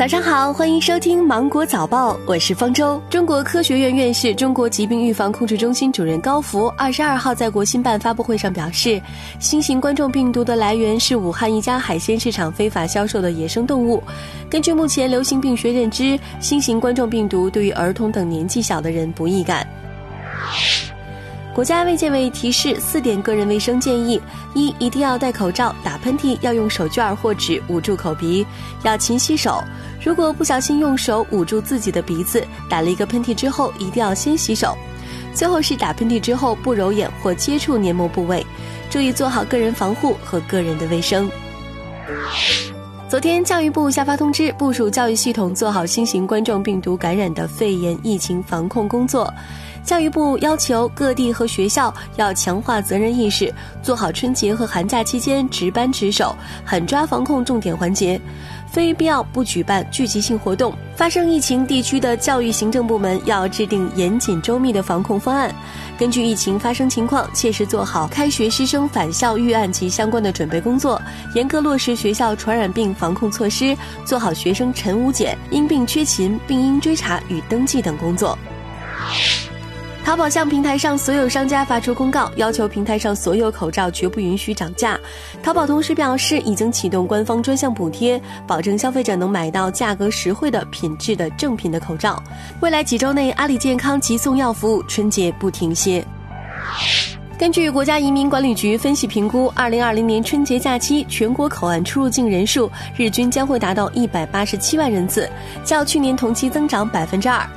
早上好，欢迎收听《芒果早报》，我是方舟。中国科学院院士、中国疾病预防控制中心主任高福二十二号在国新办发布会上表示，新型冠状病毒的来源是武汉一家海鲜市场非法销售的野生动物。根据目前流行病学认知，新型冠状病毒对于儿童等年纪小的人不易感。国家卫健委提示四点个人卫生建议：一、一定要戴口罩；打喷嚏要用手绢或纸捂住口鼻；要勤洗手。如果不小心用手捂住自己的鼻子，打了一个喷嚏之后，一定要先洗手。最后是打喷嚏之后不揉眼或接触黏膜部位，注意做好个人防护和个人的卫生。昨天，教育部下发通知，部署教育系统做好新型冠状病毒感染的肺炎疫情防控工作。教育部要求各地和学校要强化责任意识，做好春节和寒假期间值班值守，狠抓防控重点环节，非必要不举办聚集性活动。发生疫情地区的教育行政部门要制定严谨周密的防控方案，根据疫情发生情况，切实做好开学师生返校预案及相关的准备工作，严格落实学校传染病防控措施，做好学生晨午检、因病缺勤、病因追查与登记等工作。淘宝向平台上所有商家发出公告，要求平台上所有口罩绝不允许涨价。淘宝同时表示，已经启动官方专项补贴，保证消费者能买到价格实惠的品质的正品的口罩。未来几周内，阿里健康及送药服务春节不停歇。根据国家移民管理局分析评估，二零二零年春节假期全国口岸出入境人数日均将会达到一百八十七万人次，较去年同期增长百分之二。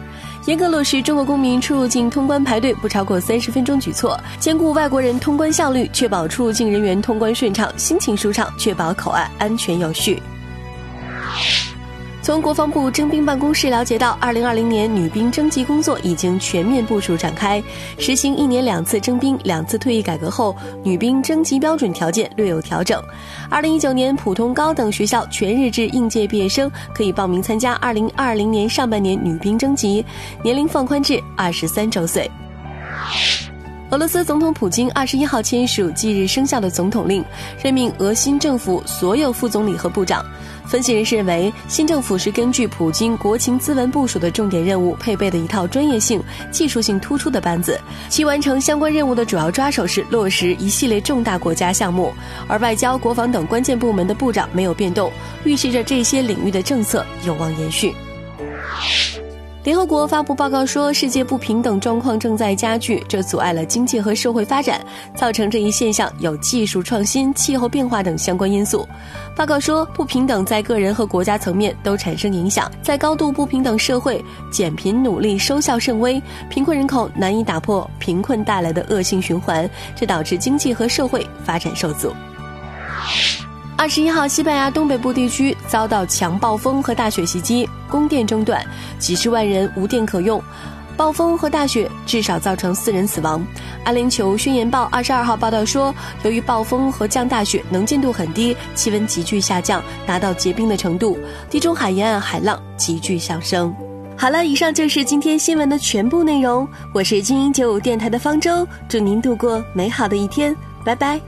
严格落实中国公民出入境通关排队不超过三十分钟举措，兼顾外国人通关效率，确保出入境人员通关顺畅、心情舒畅，确保口岸安全有序。从国防部征兵办公室了解到，二零二零年女兵征集工作已经全面部署展开。实行一年两次征兵、两次退役改革后，女兵征集标准条件略有调整。二零一九年普通高等学校全日制应届毕业生可以报名参加二零二零年上半年女兵征集，年龄放宽至二十三周岁。俄罗斯总统普京二十一号签署即日生效的总统令，任命俄新政府所有副总理和部长。分析人士认为，新政府是根据普京国情咨文部署的重点任务配备的一套专业性、技术性突出的班子。其完成相关任务的主要抓手是落实一系列重大国家项目，而外交、国防等关键部门的部长没有变动，预示着这些领域的政策有望延续。联合国发布报告说，世界不平等状况正在加剧，这阻碍了经济和社会发展。造成这一现象有技术创新、气候变化等相关因素。报告说，不平等在个人和国家层面都产生影响。在高度不平等社会，减贫努力收效甚微，贫困人口难以打破贫困带来的恶性循环，这导致经济和社会发展受阻。二十一号，西班牙东北部地区遭到强暴风和大雪袭击，供电中断，几十万人无电可用。暴风和大雪至少造成四人死亡。阿联酋宣言报二十二号报道说，由于暴风和降大雪，能见度很低，气温急剧下降，达到结冰的程度，地中海沿岸海浪急剧上升。好了，以上就是今天新闻的全部内容。我是精英九五电台的方舟，祝您度过美好的一天，拜拜。